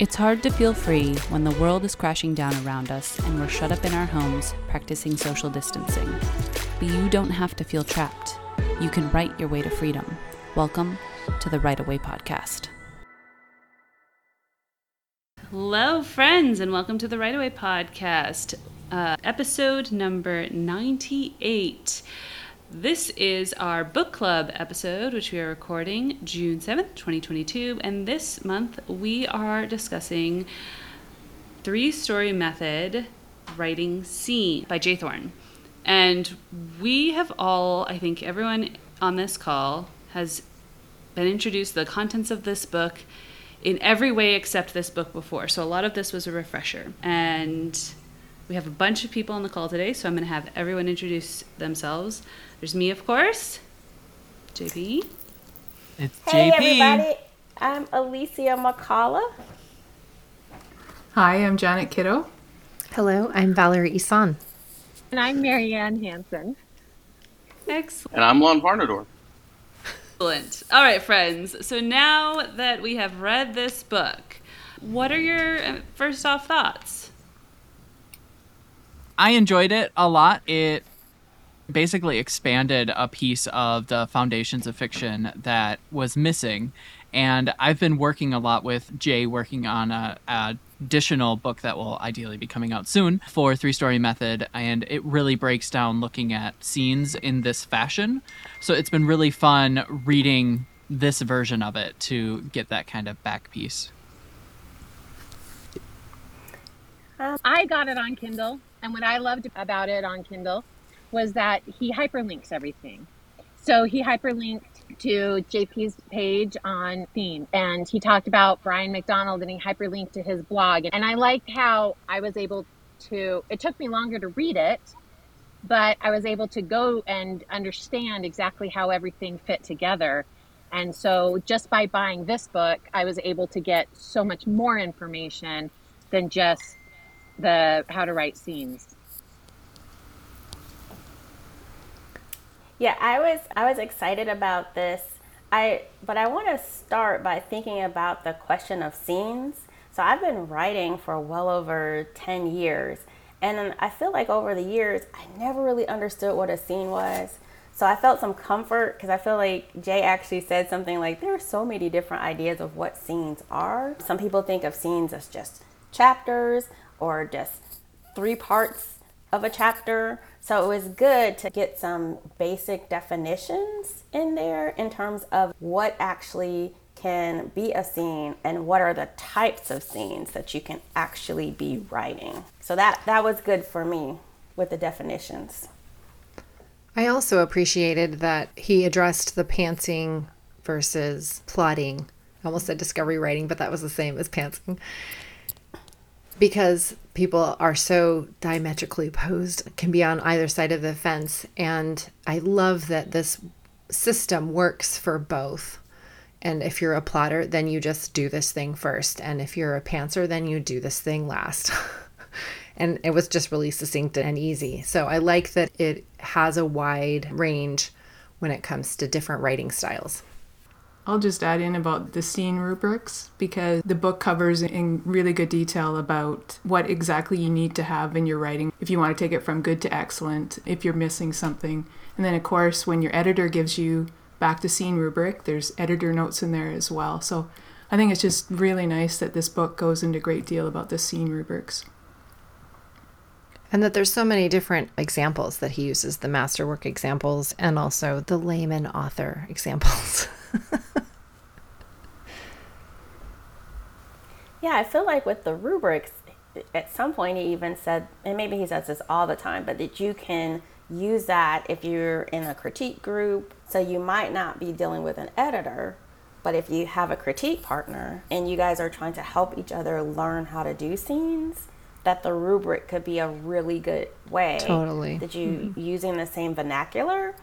It's hard to feel free when the world is crashing down around us and we're shut up in our homes practicing social distancing. But you don't have to feel trapped. You can write your way to freedom. Welcome to the Write Away Podcast. Hello, friends, and welcome to the Write Away Podcast, uh, episode number 98. This is our book club episode, which we are recording June 7th, 2022. And this month we are discussing Three Story Method Writing Scene by J. Thorn. And we have all, I think everyone on this call has been introduced to the contents of this book in every way except this book before. So a lot of this was a refresher. And we have a bunch of people on the call today, so I'm going to have everyone introduce themselves. There's me, of course. JP. It's Hey JP. everybody, I'm Alicia McCullough. Hi, I'm Janet Kiddo. Hello, I'm Valerie Ihsan. And I'm Marianne Hansen. Excellent. And I'm Lon Varnador. Excellent. All right, friends. So now that we have read this book, what are your uh, first off thoughts? I enjoyed it a lot. It basically expanded a piece of the foundations of fiction that was missing. And I've been working a lot with Jay, working on a, additional book that will ideally be coming out soon for Three Story Method, and it really breaks down looking at scenes in this fashion. So it's been really fun reading this version of it to get that kind of back piece. Um, I got it on Kindle, and what I loved about it on Kindle was that he hyperlinks everything. So he hyperlinked to JP's page on theme, and he talked about Brian McDonald, and he hyperlinked to his blog. And I liked how I was able to. It took me longer to read it, but I was able to go and understand exactly how everything fit together. And so, just by buying this book, I was able to get so much more information than just the how to write scenes. Yeah, I was I was excited about this. I but I want to start by thinking about the question of scenes. So I've been writing for well over 10 years, and I feel like over the years I never really understood what a scene was. So I felt some comfort because I feel like Jay actually said something like there are so many different ideas of what scenes are. Some people think of scenes as just chapters or just three parts of a chapter. So it was good to get some basic definitions in there in terms of what actually can be a scene and what are the types of scenes that you can actually be writing. So that that was good for me with the definitions. I also appreciated that he addressed the pantsing versus plotting. I almost said discovery writing, but that was the same as pantsing. Because people are so diametrically opposed, can be on either side of the fence. And I love that this system works for both. And if you're a plotter, then you just do this thing first. And if you're a pantser, then you do this thing last. and it was just really succinct and easy. So I like that it has a wide range when it comes to different writing styles. I'll just add in about the scene rubrics because the book covers in really good detail about what exactly you need to have in your writing if you want to take it from good to excellent, if you're missing something. And then, of course, when your editor gives you back the scene rubric, there's editor notes in there as well. So I think it's just really nice that this book goes into a great deal about the scene rubrics. And that there's so many different examples that he uses the masterwork examples and also the layman author examples. Yeah, I feel like with the rubrics, at some point he even said, and maybe he says this all the time, but that you can use that if you're in a critique group. So you might not be dealing with an editor, but if you have a critique partner and you guys are trying to help each other learn how to do scenes, that the rubric could be a really good way. Totally. That you mm-hmm. using the same vernacular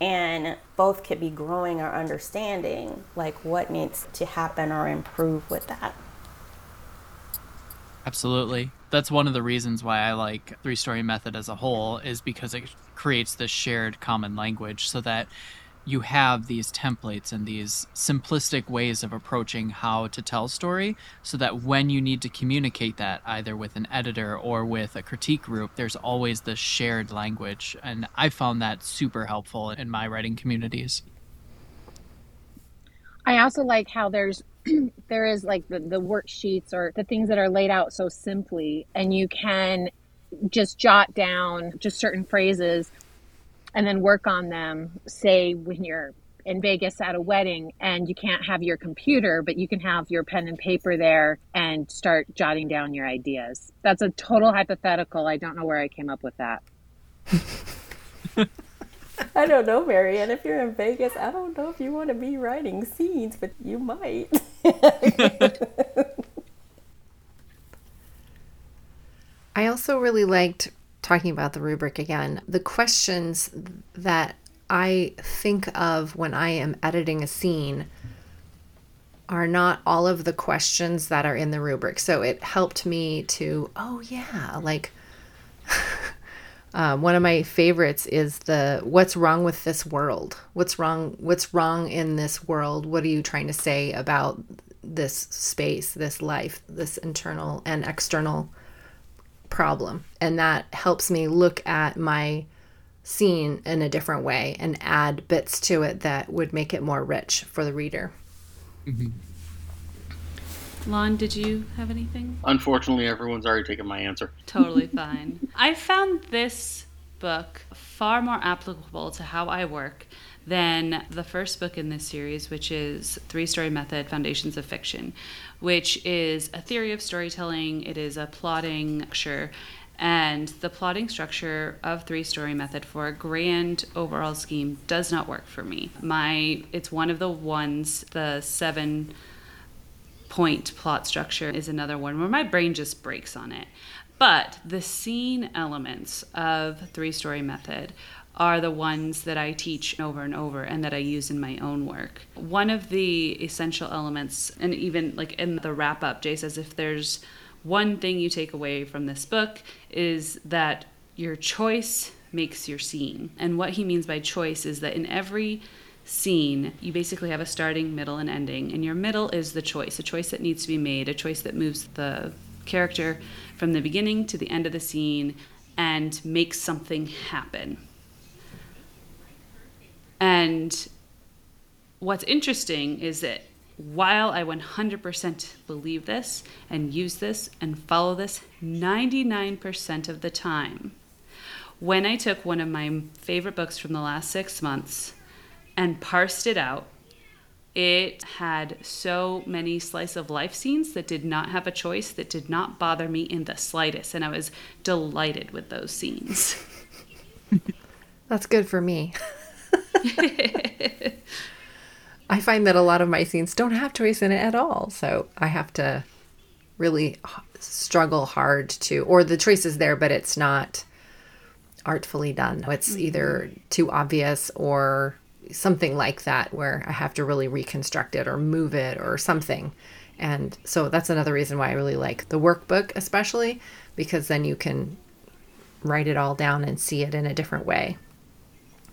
and both could be growing our understanding like what needs to happen or improve with that. Absolutely. That's one of the reasons why I like Three Story Method as a whole, is because it creates this shared common language so that you have these templates and these simplistic ways of approaching how to tell story so that when you need to communicate that either with an editor or with a critique group there's always this shared language. And i found that super helpful in my writing communities. I also like how there's there is like the, the worksheets or the things that are laid out so simply and you can just jot down just certain phrases and then work on them say when you're in Vegas at a wedding and you can't have your computer but you can have your pen and paper there and start jotting down your ideas. That's a total hypothetical. I don't know where I came up with that. I don't know, Marianne. If you're in Vegas, I don't know if you want to be writing scenes, but you might. I also really liked talking about the rubric again. The questions that I think of when I am editing a scene are not all of the questions that are in the rubric. So it helped me to, oh, yeah, like Um, one of my favorites is the what's wrong with this world? What's wrong? What's wrong in this world? What are you trying to say about this space, this life, this internal and external problem? And that helps me look at my scene in a different way and add bits to it that would make it more rich for the reader. Mm-hmm. Lon, did you have anything? Unfortunately, everyone's already taken my answer. Totally fine. I found this book far more applicable to how I work than the first book in this series, which is Three Story Method Foundations of Fiction, which is a theory of storytelling. It is a plotting structure. And the plotting structure of Three Story Method for a grand overall scheme does not work for me. My it's one of the ones, the seven point plot structure is another one where my brain just breaks on it. But the scene elements of three story method are the ones that I teach over and over and that I use in my own work. One of the essential elements, and even like in the wrap up, Jay says if there's one thing you take away from this book, is that your choice makes your scene. And what he means by choice is that in every scene, you basically have a starting, middle, and ending. And your middle is the choice, a choice that needs to be made, a choice that moves the character from the beginning to the end of the scene and makes something happen. And what's interesting is that while I 100% believe this and use this and follow this 99% of the time, when I took one of my favorite books from the last six months and parsed it out. It had so many slice of life scenes that did not have a choice, that did not bother me in the slightest. And I was delighted with those scenes. That's good for me. I find that a lot of my scenes don't have choice in it at all. So I have to really struggle hard to, or the choice is there, but it's not artfully done. It's mm-hmm. either too obvious or something like that where I have to really reconstruct it or move it or something. And so that's another reason why I really like the workbook, especially because then you can write it all down and see it in a different way.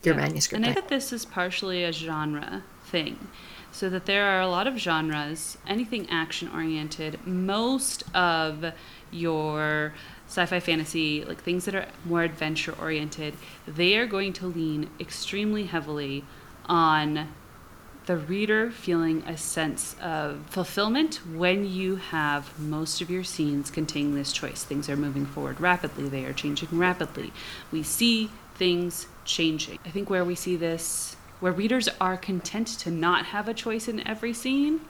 Your yeah. manuscript. And I think this is partially a genre thing. So that there are a lot of genres, anything action oriented, most of your sci-fi fantasy, like things that are more adventure oriented, they are going to lean extremely heavily on the reader feeling a sense of fulfillment when you have most of your scenes containing this choice. Things are moving forward rapidly, they are changing rapidly. We see things changing. I think where we see this, where readers are content to not have a choice in every scene,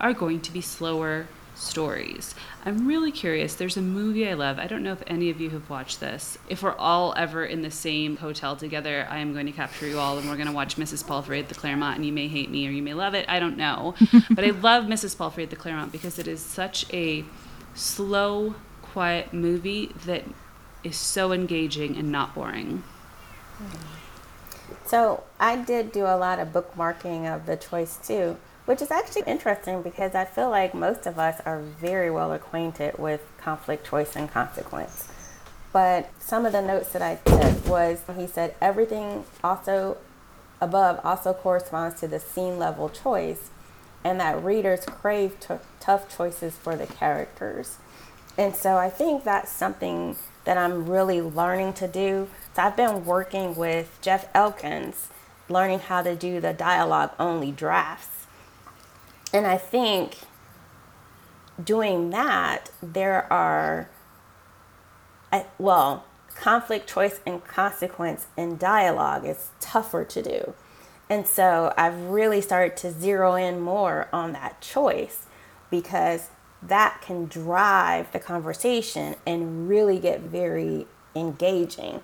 are going to be slower stories. I'm really curious. There's a movie I love. I don't know if any of you have watched this. If we're all ever in the same hotel together, I am going to capture you all and we're going to watch Mrs. Palfrey at the Claremont and you may hate me or you may love it. I don't know. but I love Mrs. Palfrey at the Claremont because it is such a slow, quiet movie that is so engaging and not boring. So I did do a lot of bookmarking of the choice too which is actually interesting because I feel like most of us are very well acquainted with conflict, choice, and consequence. But some of the notes that I took was he said everything also above also corresponds to the scene level choice, and that readers crave t- tough choices for the characters. And so I think that's something that I'm really learning to do. So I've been working with Jeff Elkins, learning how to do the dialogue only drafts. And I think doing that, there are, well, conflict, choice, and consequence in dialogue is tougher to do. And so I've really started to zero in more on that choice because that can drive the conversation and really get very engaging.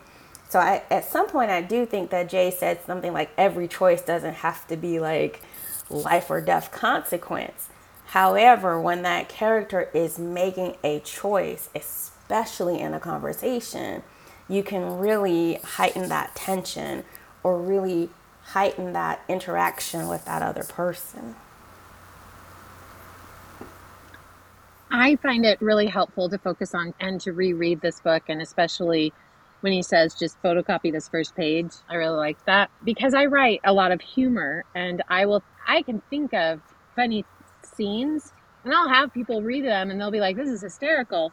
So I, at some point, I do think that Jay said something like every choice doesn't have to be like life or death consequence. However, when that character is making a choice, especially in a conversation, you can really heighten that tension or really heighten that interaction with that other person. I find it really helpful to focus on and to reread this book, and especially when he says just photocopy this first page. I really like that because I write a lot of humor, and I will I can think of funny scenes, and I'll have people read them, and they'll be like, "This is hysterical,"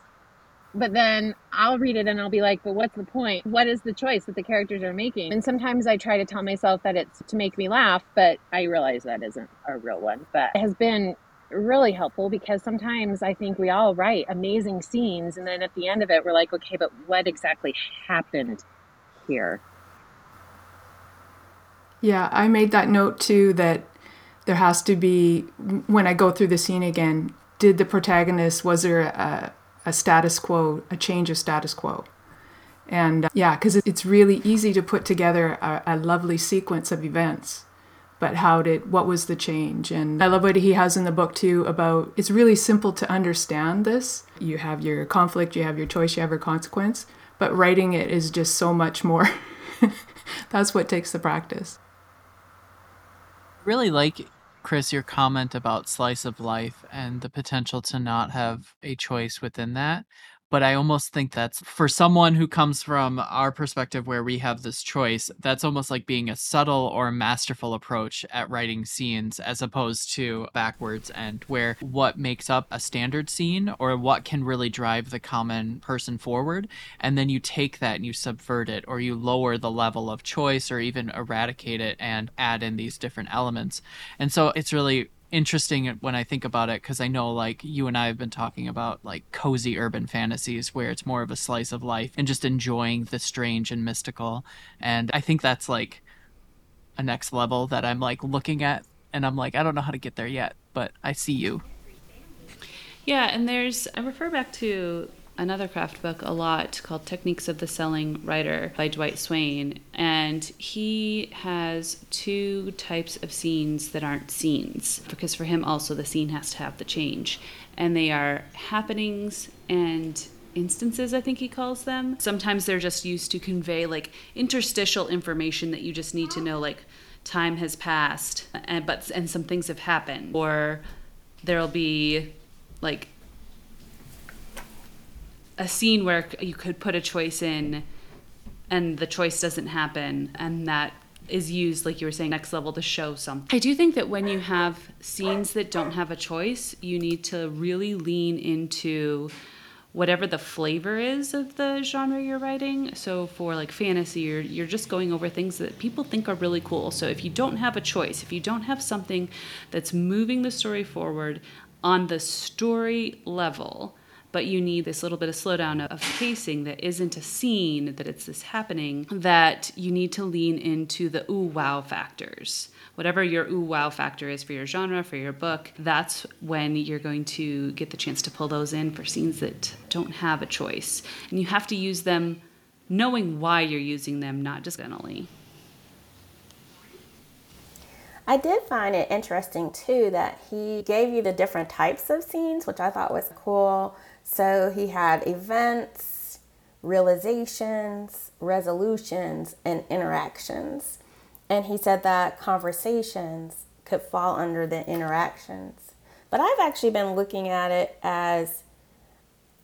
but then I'll read it and I'll be like, but what's the point? What is the choice that the characters are making? And sometimes I try to tell myself that it's to make me laugh, but I realize that isn't a real one. But it has been really helpful because sometimes I think we all write amazing scenes and then at the end of it we're like, okay, but what exactly happened here? Yeah, I made that note too that there has to be when I go through the scene again, did the protagonist was there a, a status quo, a change of status quo? And uh, yeah, because it's really easy to put together a, a lovely sequence of events but how did what was the change? And i love what he has in the book too about it's really simple to understand this. You have your conflict you have your choice you have your consequence but writing it is just so much more. That's what takes the practice. Really like chris your comment about slice of life and the potential to not have a choice within that but I almost think that's for someone who comes from our perspective where we have this choice, that's almost like being a subtle or masterful approach at writing scenes as opposed to backwards and where what makes up a standard scene or what can really drive the common person forward. And then you take that and you subvert it or you lower the level of choice or even eradicate it and add in these different elements. And so it's really interesting when I think about it because I know like you and I have been talking about like cozy urban fantasies where it's more of a slice of life and just enjoying the strange and mystical. And I think that's like a next level that I'm like looking at and I'm like, I don't know how to get there yet, but I see you. Yeah, and there's I refer back to another craft book a lot called Techniques of the Selling Writer by Dwight Swain. And he has two types of scenes that aren't scenes, because for him also the scene has to have the change. And they are happenings and instances, I think he calls them. Sometimes they're just used to convey like interstitial information that you just need to know, like time has passed and but and some things have happened. Or there'll be like a scene where you could put a choice in and the choice doesn't happen and that is used like you were saying next level to show something. I do think that when you have scenes that don't have a choice, you need to really lean into whatever the flavor is of the genre you're writing. So for like fantasy, you're you're just going over things that people think are really cool. So if you don't have a choice, if you don't have something that's moving the story forward on the story level, but you need this little bit of slowdown of pacing that isn't a scene, that it's this happening, that you need to lean into the ooh wow factors. Whatever your ooh wow factor is for your genre, for your book, that's when you're going to get the chance to pull those in for scenes that don't have a choice. And you have to use them knowing why you're using them, not just generally. I did find it interesting too that he gave you the different types of scenes, which I thought was cool. So he had events, realizations, resolutions, and interactions. And he said that conversations could fall under the interactions. But I've actually been looking at it as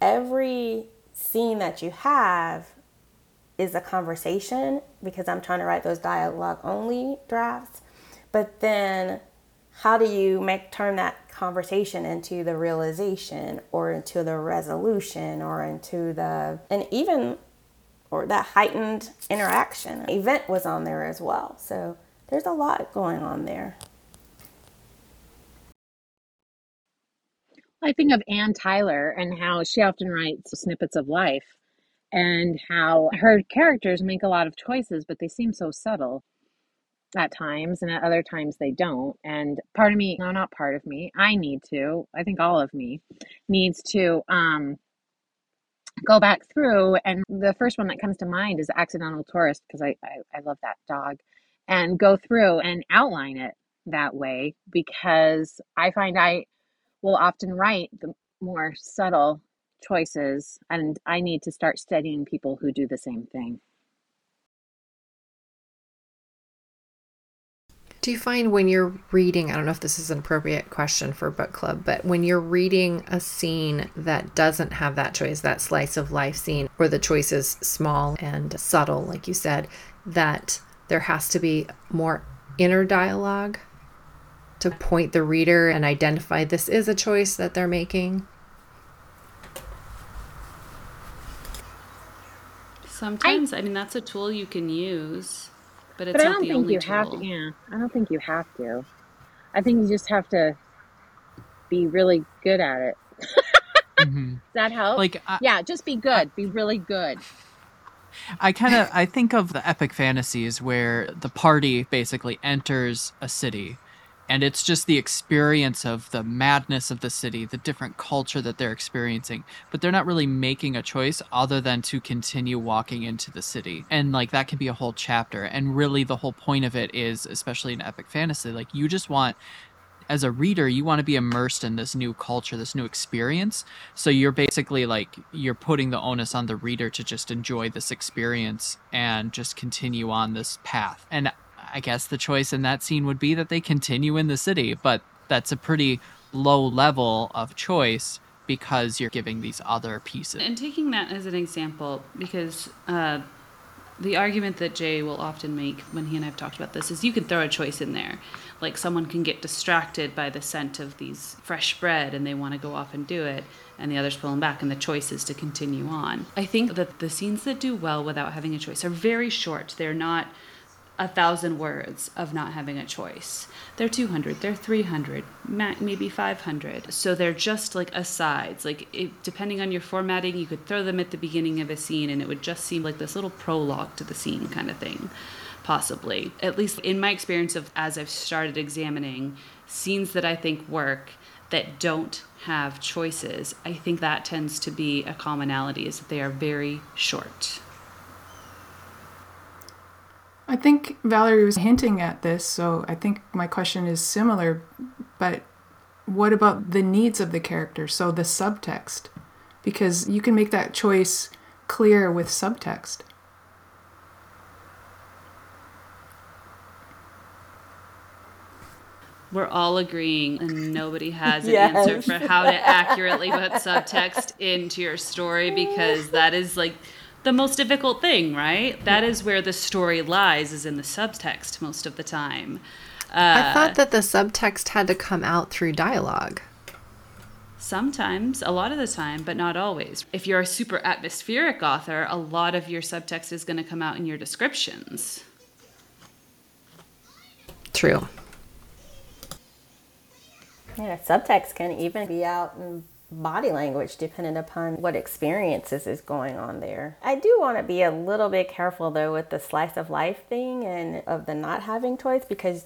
every scene that you have is a conversation because I'm trying to write those dialogue only drafts. But then how do you make turn that conversation into the realization or into the resolution or into the and even or that heightened interaction event was on there as well. So there's a lot going on there. I think of Anne Tyler and how she often writes snippets of life and how her characters make a lot of choices, but they seem so subtle at times, and at other times they don't. And part of me, no, not part of me, I need to, I think all of me needs to um, go back through. And the first one that comes to mind is Accidental Tourist, because I, I, I love that dog, and go through and outline it that way because I find I will often write the more subtle choices, and I need to start studying people who do the same thing. Do you find when you're reading, I don't know if this is an appropriate question for book club, but when you're reading a scene that doesn't have that choice, that slice of life scene, or the choice is small and subtle, like you said, that there has to be more inner dialogue to point the reader and identify this is a choice that they're making? Sometimes, I, I mean, that's a tool you can use, but it's but I don't the think only you tool. have to. Yeah, I don't think you have to. I think you just have to be really good at it. Mhm. Does that help? Like, I- yeah, just be good. Be really good. I kind of I think of the epic fantasies where the party basically enters a city and it's just the experience of the madness of the city, the different culture that they're experiencing, but they're not really making a choice other than to continue walking into the city. And like that can be a whole chapter. And really the whole point of it is especially in epic fantasy, like you just want as a reader, you want to be immersed in this new culture, this new experience. So you're basically like you're putting the onus on the reader to just enjoy this experience and just continue on this path. And I guess the choice in that scene would be that they continue in the city, but that's a pretty low level of choice because you're giving these other pieces. And taking that as an example, because uh, the argument that Jay will often make when he and I have talked about this is you can throw a choice in there. Like someone can get distracted by the scent of these fresh bread and they want to go off and do it, and the others pull them back, and the choice is to continue on. I think that the scenes that do well without having a choice are very short. They're not a thousand words of not having a choice. They're 200, they're 300, maybe 500. So they're just like asides. Like, it, depending on your formatting, you could throw them at the beginning of a scene and it would just seem like this little prologue to the scene kind of thing, possibly. At least in my experience of as I've started examining scenes that I think work that don't have choices, I think that tends to be a commonality is that they are very short. I think Valerie was hinting at this, so I think my question is similar, but what about the needs of the character? So the subtext, because you can make that choice clear with subtext. We're all agreeing, and nobody has an Yes. answer for how to accurately put subtext into your story because that is like the most difficult thing, right? That is where the story lies, is in the subtext most of the time. I uh, thought that the subtext had to come out through dialogue. Sometimes, a lot of the time, but not always. If you're a super atmospheric author, a lot of your subtext is going to come out in your descriptions. True. Yeah, subtext can even be out in body language dependent upon what experiences is going on there. I do want to be a little bit careful though with the slice of life thing and of the not having choice because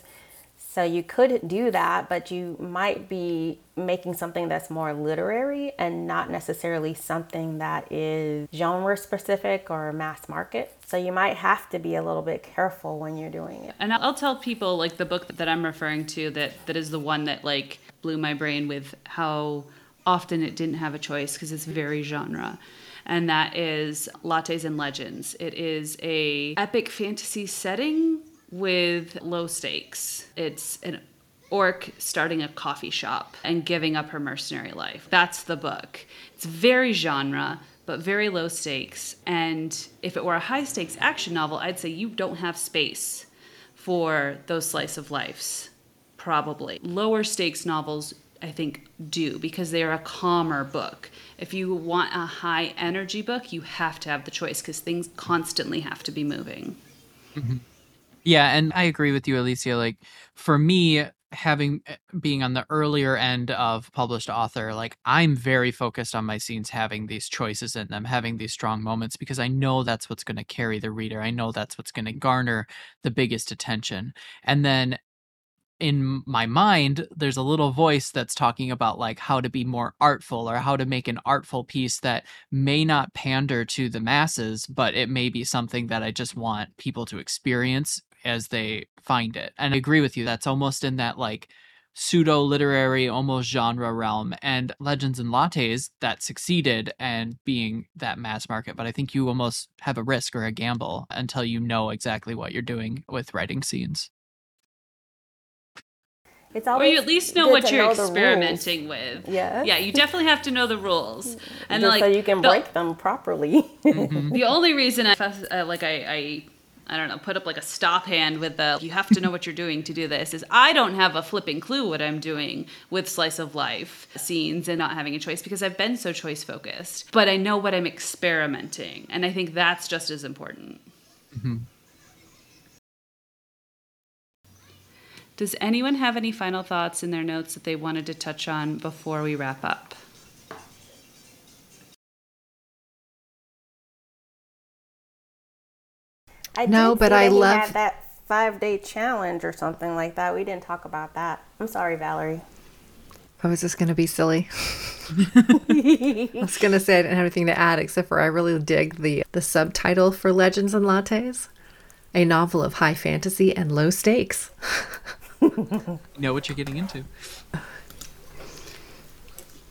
so you could do that, but you might be making something that's more literary and not necessarily something that is genre specific or mass market. So you might have to be a little bit careful when you're doing it. And I'll tell people like the book that I'm referring to that that is the one that like blew my brain with how often it didn't have a choice because it's very genre. And that is Lattes and Legends. It is a epic fantasy setting with low stakes. It's an orc starting a coffee shop and giving up her mercenary life. That's the book. It's very genre, but very low stakes. And if it were a high stakes action novel, I'd say you don't have space for those slice of lives, probably. Lower stakes novels, I think, do because they are a calmer book. If you want a high energy book, you have to have the choice because things constantly have to be moving. Yeah, and I agree with you, Alicia. Like for me, having eh, being on the earlier end of published author, like I'm very focused on my scenes having these choices in them, having these strong moments because I know that's what's going to carry the reader. I know that's what's going to garner the biggest attention. And then in my mind there's a little voice that's talking about like how to be more artful or how to make an artful piece that may not pander to the masses but it may be something that i just want people to experience as they find it. And i agree with you that's almost in that like pseudo literary almost genre realm and legends and lattes that succeeded and being that mass market but i think you almost have a risk or a gamble until you know exactly what you're doing with writing scenes It's Or you at least know what you're know experimenting with. Yes. Yeah, you definitely have to know the rules. And Just like so you can the- break them properly. The only reason I uh, like I, I I don't know put up like a stop hand with the you have to know what you're doing to do this is I don't have a flipping clue what I'm doing with slice of life scenes and not having a choice because I've been so choice focused. But I know what I'm experimenting, and I think that's just as important. Does anyone have any final thoughts in their notes that they wanted to touch on before we wrap up? I No, but I love- had that five day challenge or something like that. We didn't talk about that. I'm sorry, Valerie. Oh, is this going to be silly? I was going to say I didn't have anything to add except for I really dig the the subtitle for Legends and Lattes, a novel of high fantasy and low stakes. Know what you're getting into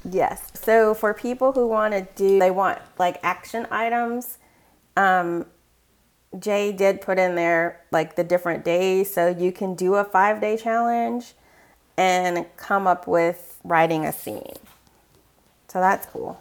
Yes. So for people who want to do, they want like action items. Um, Jay did put in there like the different days, so you can do a five day challenge and come up with writing a scene. So that's cool.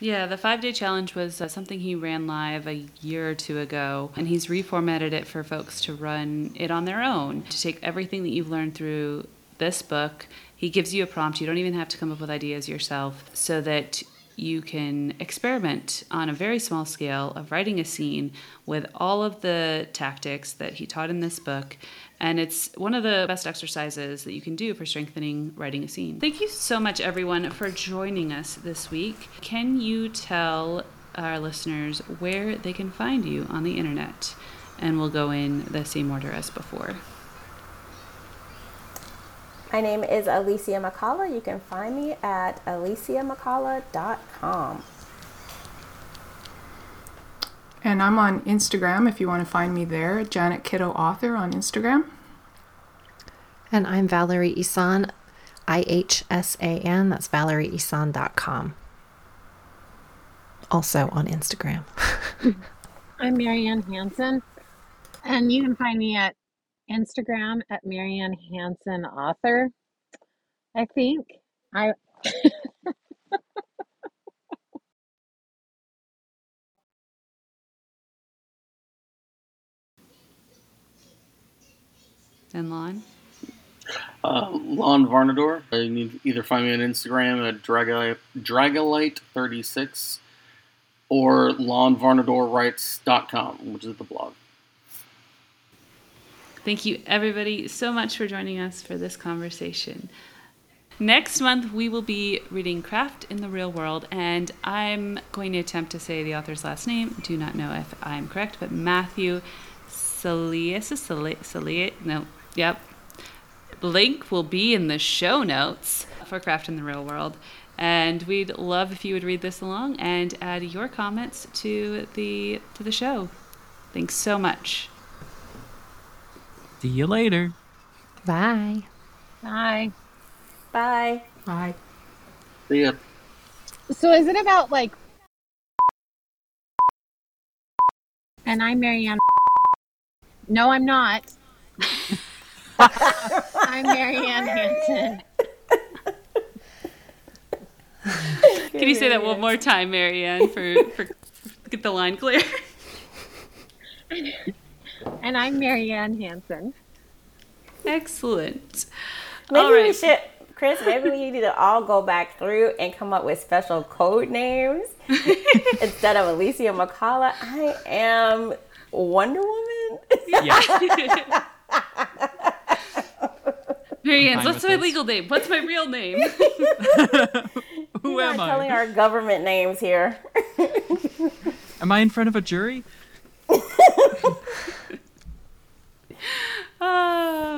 Yeah, the five day challenge was uh, something he ran live a year or two ago, and he's reformatted it for folks to run it on their own, to take everything that you've learned through this book. He gives you a prompt. You don't even have to come up with ideas yourself so that you can experiment on a very small scale of writing a scene with all of the tactics that he taught in this book. And it's one of the best exercises that you can do for strengthening writing a scene. Thank you so much, everyone, for joining us this week. Can you tell our listeners where they can find you on the internet? And we'll go in the same order as before. My name is Alicia McCullough. You can find me at aliciamccullough.com. And I'm on Instagram if you want to find me there, Janet Kiddo Author on Instagram. And I'm Valerie Ihsan, I H S A N. That's valerieihsan.com. Also on Instagram. I'm Marianne Hansen, and you can find me at Instagram at Marianne Hansen Author. I think I And Lon? Uh, Lon Varnador. Uh, You can either find me on Instagram at Dragolite, Dragolite36 or LonVarnadorWrites.com, which is the blog. Thank you, everybody, so much for joining us for this conversation. Next month, we will be reading Craft in the Real World, and I'm going to attempt to say the author's last name. Do not know if I'm correct, but Matthew Salias, Salias, Salias no, yep. Link will be in the show notes for Craft in the Real World. And we'd love if you would read this along and add your comments to the to the show. Thanks so much. see you later Bye. Bye. Bye. Bye. See ya. So is it about like? And I'm Marianne. No, I'm not. I'm Marianne Hanson. Can you say that one more time, Marianne, for, for get the line clear? And I'm Marianne Hanson. Excellent. Maybe All we should, Chris. Maybe we need to all go back through and come up with special code names instead of Alicia McCullough. I am Wonder Woman. Yeah. Marianne, fine what's my this. legal name? What's my real name? Who am I? We're am not telling our government names here. Am I in front of a jury? Ah,